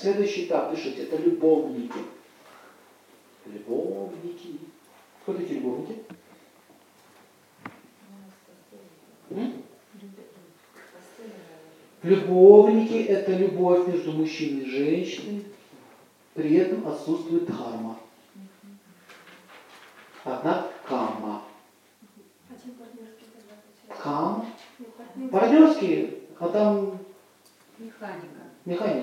Следующий этап, пишите, это любовники. Любовники. Кто такие любовники? М? Любовники – это любовь между мужчиной и женщиной, при этом отсутствует дхарма. Одна камма. Кам. Партнерские, а там Механика. механика,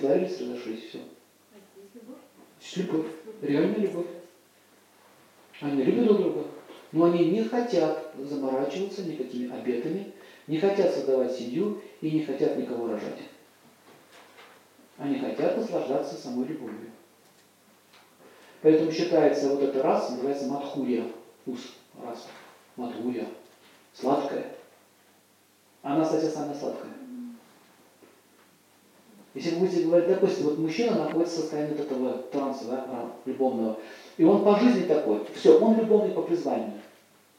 удовлетворились, разошлись, все. Есть любовь, реальная любовь. Они любят друг друга, но они не хотят заморачиваться никакими обетами, не хотят создавать семью и не хотят никого рожать. Они хотят наслаждаться самой любовью. Поэтому считается вот эта раса, называется матхурия, вкус раса. Матхурия. Сладкая. Она, кстати, самая сладкая. Если вы будете говорить, допустим, вот мужчина находится в состоянии вот этого транса, да, а, любовного, и он по жизни такой, все, он любовный по призванию.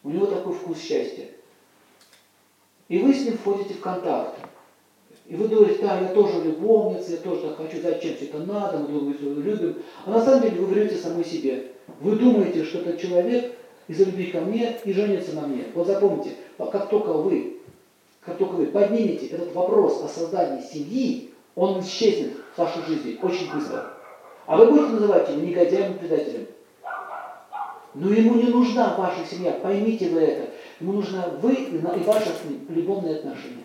У него такой вкус счастья. И вы с ним входите в контакт. И вы думаете, да, я тоже любовница, я тоже так хочу, зачем все это надо, мы друг друга любим. А на самом деле вы врете самой себе. Вы думаете, что этот человек из-за любви ко мне и женится на мне. Вот запомните, как только вы, как только вы поднимете этот вопрос о создании семьи, он исчезнет в вашей жизни очень быстро. А вы будете называть его негодяем и предателем. Но ему не нужна ваша семья, поймите вы это. Ему нужна вы и ваши любовные отношения.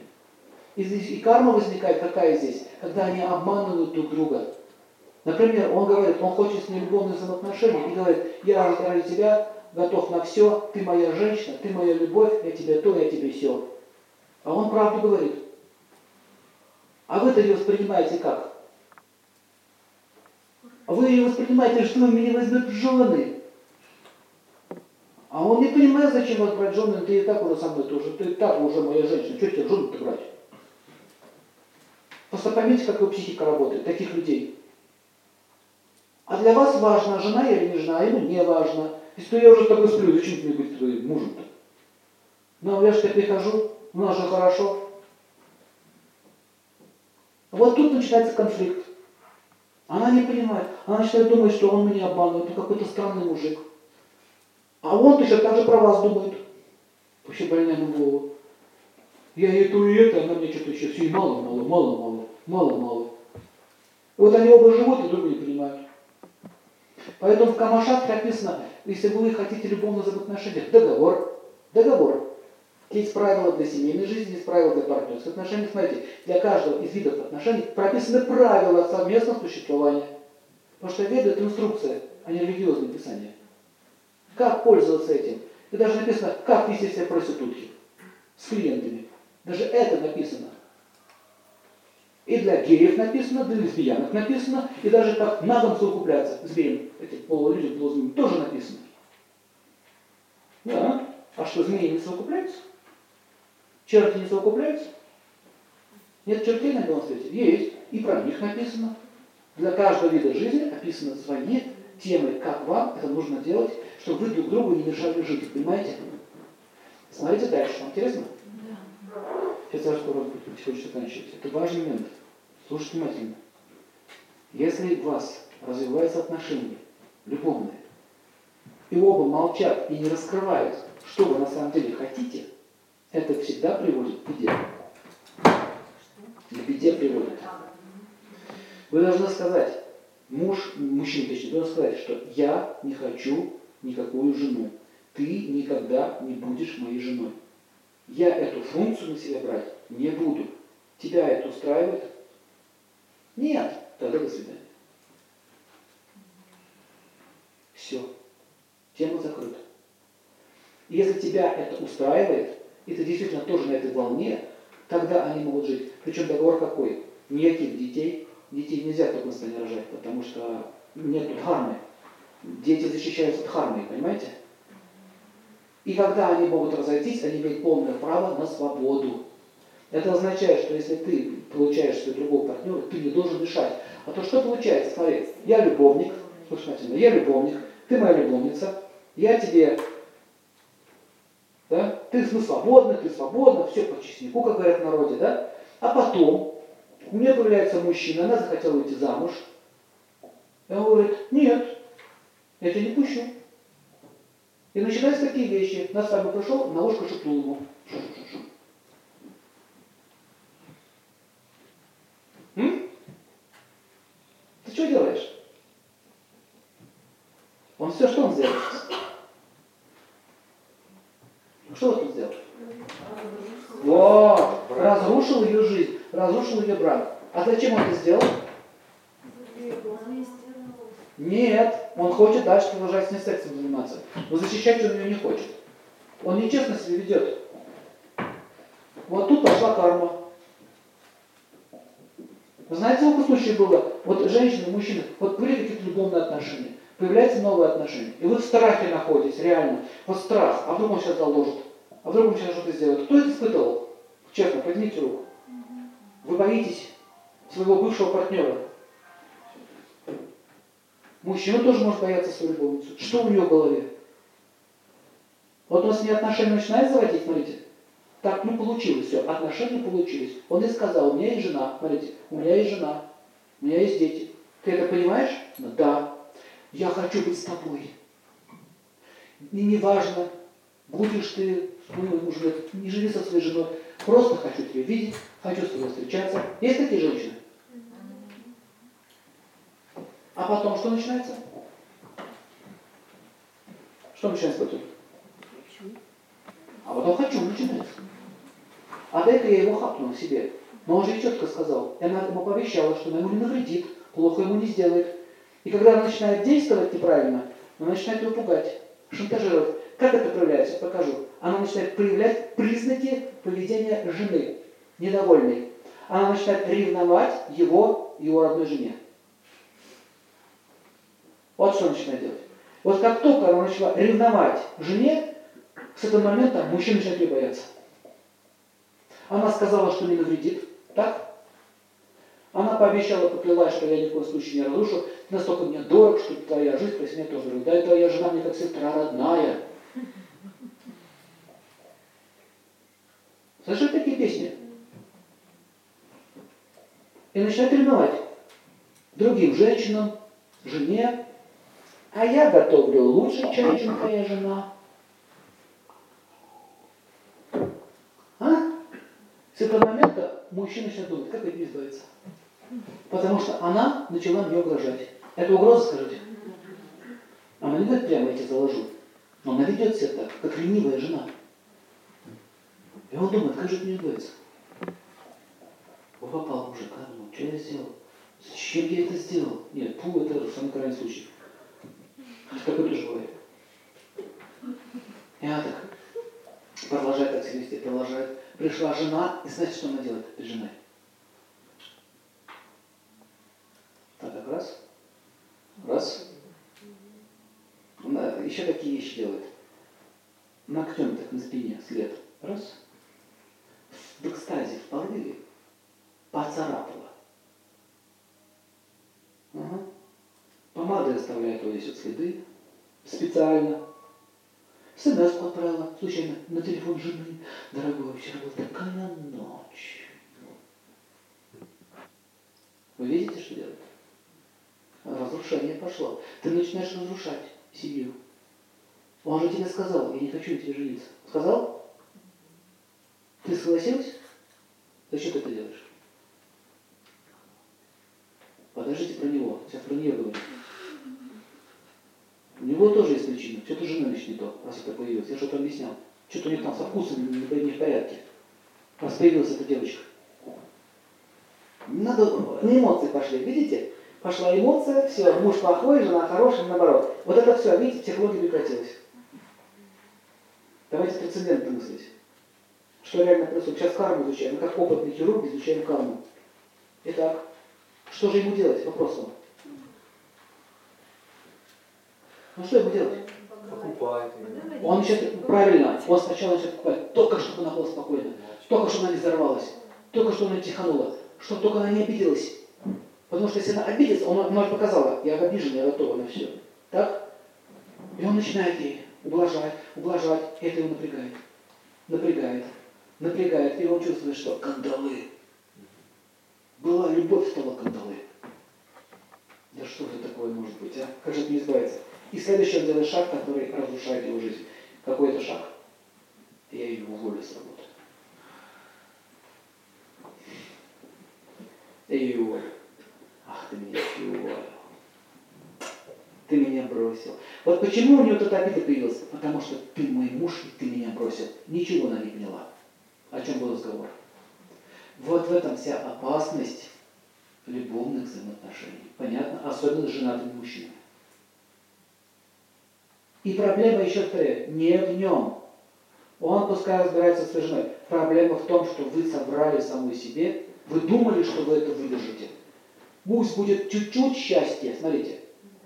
И, здесь, и карма возникает какая здесь, когда они обманывают друг друга. Например, он говорит, он хочет с ней любовных взаимоотношений и говорит, я ради тебя готов на все, ты моя женщина, ты моя любовь, я тебе то, я тебе все. А он правду говорит. А вы-то ее воспринимаете как? А вы ее воспринимаете, что вы меня возьмет в жены. А он не понимает, зачем вас брать жены, ты и так уже со мной тоже, ты и так уже моя женщина, что тебе жену-то брать? Просто поймите, как его психика работает, таких людей. А для вас важна жена или не жена, а ему не важно. Если я уже с тобой сплю, зачем мне быть твоим мужем-то? Ну, я же тебе прихожу, у нас же хорошо. Вот тут начинается конфликт. Она не понимает. Она начинает думать, что он меня обманывает, ну какой-то странный мужик. А он точно так же про вас думает. Вообще больная на голову. Я ей то и это, она мне что-то еще все и мало, мало, мало, мало, мало, мало. И вот они оба живут и друг не понимают. Поэтому в Камашах написано, если вы хотите любовных взаимоотношениях, договор, договор. Есть правила для семейной жизни, есть правила для партнерских отношений. Смотрите, для каждого из видов отношений прописаны правила совместного существования. Потому что веды – это инструкция, а не религиозное писание. Как пользоваться этим? И даже написано, как вести себя проститутки с клиентами. Даже это написано. И для геев написано, для лесбиянок написано, и даже как на дом совокупляться с геем, этим полулюдям, полузмеям, тоже написано. Да. А что, змеи не совокупляются? Черти не совокупляются? Нет чертей на белом свете? Есть. И про них написано. Для каждого вида жизни описаны свои темы, как вам это нужно делать, чтобы вы друг другу не мешали жить. Понимаете? Смотрите дальше. Вам интересно? Да. Сейчас я скоро потихонечку заканчивать. Это важный момент. Слушайте внимательно. Если у вас развиваются отношения любовные, и оба молчат и не раскрывают, что вы на самом деле хотите, это всегда приводит к беде. К беде приводит. Вы должны сказать, муж, мужчина точнее, должен сказать, что я не хочу никакую жену. Ты никогда не будешь моей женой. Я эту функцию на себя брать не буду. Тебя это устраивает? Нет. Тогда до свидания. Все. Тема закрыта. Если тебя это устраивает, ты действительно тоже на этой волне, тогда они могут жить. Причем договор какой? Никаких детей. Детей нельзя таком состоянии рожать, потому что нет дхармы. Дети защищаются дхармой, понимаете? И когда они могут разойтись, они имеют полное право на свободу. Это означает, что если ты получаешь себе другого партнера, ты не должен мешать. А то что получается? Смотри, я любовник, слушай я любовник, ты моя любовница, я тебе, да, ты мы свободны, ты свободна, все по честнику, как говорят в народе, да? А потом У нее появляется мужчина, она захотела выйти замуж. И он говорит, нет, я тебя не пущу. И начинаются такие вещи. На свадьбу пришел, на ушко шепнул ему. М? Ты что делаешь? Он все, что он сделал? Что он тут сделал? Вот, разрушил ее жизнь, разрушил ее брак. А зачем он это сделал? Нет, он хочет дальше продолжать с ней сексом заниматься. Но защищать он ее не хочет. Он нечестно себя ведет. Вот тут пошла карма. Вы знаете, сколько случаев было? Вот женщина, мужчина, вот были какие-то любовные отношения, появляются новые отношения. И вы в страхе находитесь, реально. Вот страх. А вдруг он сейчас заложит? А вдруг он сейчас что-то сделает? Кто это испытывал? Честно, поднимите руку. Вы боитесь своего бывшего партнера. Мужчина тоже может бояться свою любовницу. Что у него в голове? Вот он с ней отношения начинает заводить, смотрите. Так, ну получилось все, отношения получились. Он ей сказал, у меня есть жена, смотрите, у меня есть жена, у меня есть дети. Ты это понимаешь? Ну, да. Я хочу быть с тобой. И не важно, будешь ты, ну, уже не живи со своей женой. Просто хочу тебя видеть, хочу с тобой встречаться. Есть такие женщины? А потом что начинается? Что начинается потом? А потом хочу начинается. А дай-ка я его хапну себе. Но он же четко сказал. И она ему пообещала, что она ему не навредит, плохо ему не сделает. И когда она начинает действовать неправильно, она начинает его пугать, шантажировать. Как это проявляется? Покажу. Она начинает проявлять признаки поведения жены, недовольной. Она начинает ревновать его, его родной жене. Вот что начинает делать. Вот как только она начала ревновать жене, с этого момента мужчина начинает ее бояться. Она сказала, что не навредит. Так? Она пообещала, поклялась, что я ни в коем случае не разрушу. Настолько мне дорог, что твоя жизнь, пусть мне тоже. Да, твоя жена мне как сестра родная. Слышали такие песни? И начинает ревновать другим женщинам, жене. А я готовлю лучше чай, чем твоя жена. С этого момента мужчина начинает думать, как от нее избавиться. Потому что она начала мне угрожать. Это угроза, скажите? Она не говорит прямо, я тебя заложу. Но она ведет себя так, как ленивая жена. И он думает, как же нее избавиться? Он попал мужик, а ну, что я сделал? Зачем я это сделал? Нет, пу, это самый крайний случай. Такое тоже бывает. И она так продолжает так себя вести, продолжает пришла жена, и знаете, что она делает перед женой? Так, так, раз. Раз. Она еще такие вещи делает. Ногтем так на спине след. Раз. В экстазе, в порыве поцарапала. Ага. Помадой оставляет вот здесь вот следы. Специально смс отправила, случайно, на телефон жены. Дорогой, вчера была такая ночь. Вы видите, что делает? Разрушение пошло. Ты начинаешь разрушать семью. Он же тебе сказал, я не хочу тебе жениться. Сказал? Ты согласилась? Зачем ты это делаешь? Подождите про него. Сейчас про нее говорю. У него тоже есть причина. Что-то жена лишь не то, раз это появилось. Я что-то объяснял. Что-то у них там со вкусом не, в порядке. Раз появилась эта девочка. Надо, на эмоции пошли, видите? Пошла эмоция, все, муж плохой, жена хорошая, наоборот. Вот это все, видите, психология прекратилась. Давайте прецедентно мыслить. Что реально происходит? Сейчас карму изучаем. Мы как опытный хирург изучаем карму. Итак, что же ему делать? Вопрос вам. Ну что ему делать? Покупает. Он начнет, правильно, он сначала начнет покупать, только чтобы она была спокойна, только чтобы она не взорвалась, только чтобы она не тиханула, чтобы только она не обиделась. Потому что если она обидится, он, она же показала, я обижен, я готова на все. Так? И он начинает ей ублажать, ублажать, и это его напрягает. Напрягает, напрягает, и он чувствует, что кандалы. Была любовь, стала кандалы. Да что же такое может быть, а? Как же это не избавиться? И следующий делает шаг, который разрушает его жизнь. Какой это шаг? Я ее уволю с работы. Я ее уволю. Ах, ты меня уволил. Ты меня бросил. Вот почему у нее тут обида появилась? Потому что ты мой муж, и ты меня бросил. Ничего она не поняла. О чем был разговор? Вот в этом вся опасность любовных взаимоотношений. Понятно? Особенно с женатыми мужчинами. И проблема, еще повторяю, не в нем. Он пускай разбирается с женой. Проблема в том, что вы собрали самой себе, вы думали, что вы это выдержите. Пусть будет чуть-чуть счастья, смотрите,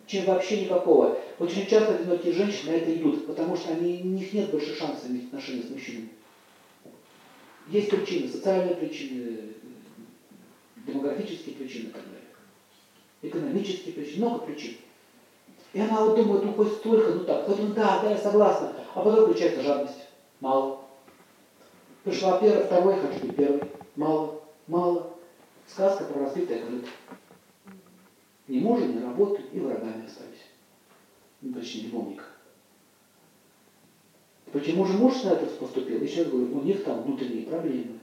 чем вообще никакого. Очень часто одинокие женщины на это идут, потому что они, у них нет больше шансов иметь отношения с мужчинами. Есть причины, социальные причины, демографические причины так далее. Экономические причины, много причин. И она вот думает, ну хоть столько, ну так, потом да, да, я согласна. А потом включается жадность. Мало. Пришла первая, второй, хочу быть первой. Мало, мало. Сказка про разбитое крыло. Ни мужа, ни работы, и врагами остались. Ну, точнее, любовника. Почему же муж на это поступил? Еще раз говорю, у них там внутренние проблемы.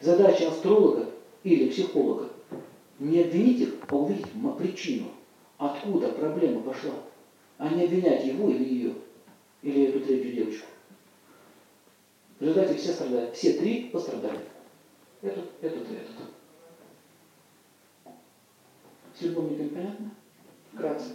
Задача астролога или психолога не обвинить их, а увидеть причину, откуда проблема пошла, а не обвинять его или ее, или эту третью девочку. В результате все страдают. Все три пострадали. Этот, этот и этот. С любовниками понятно? Вкратце.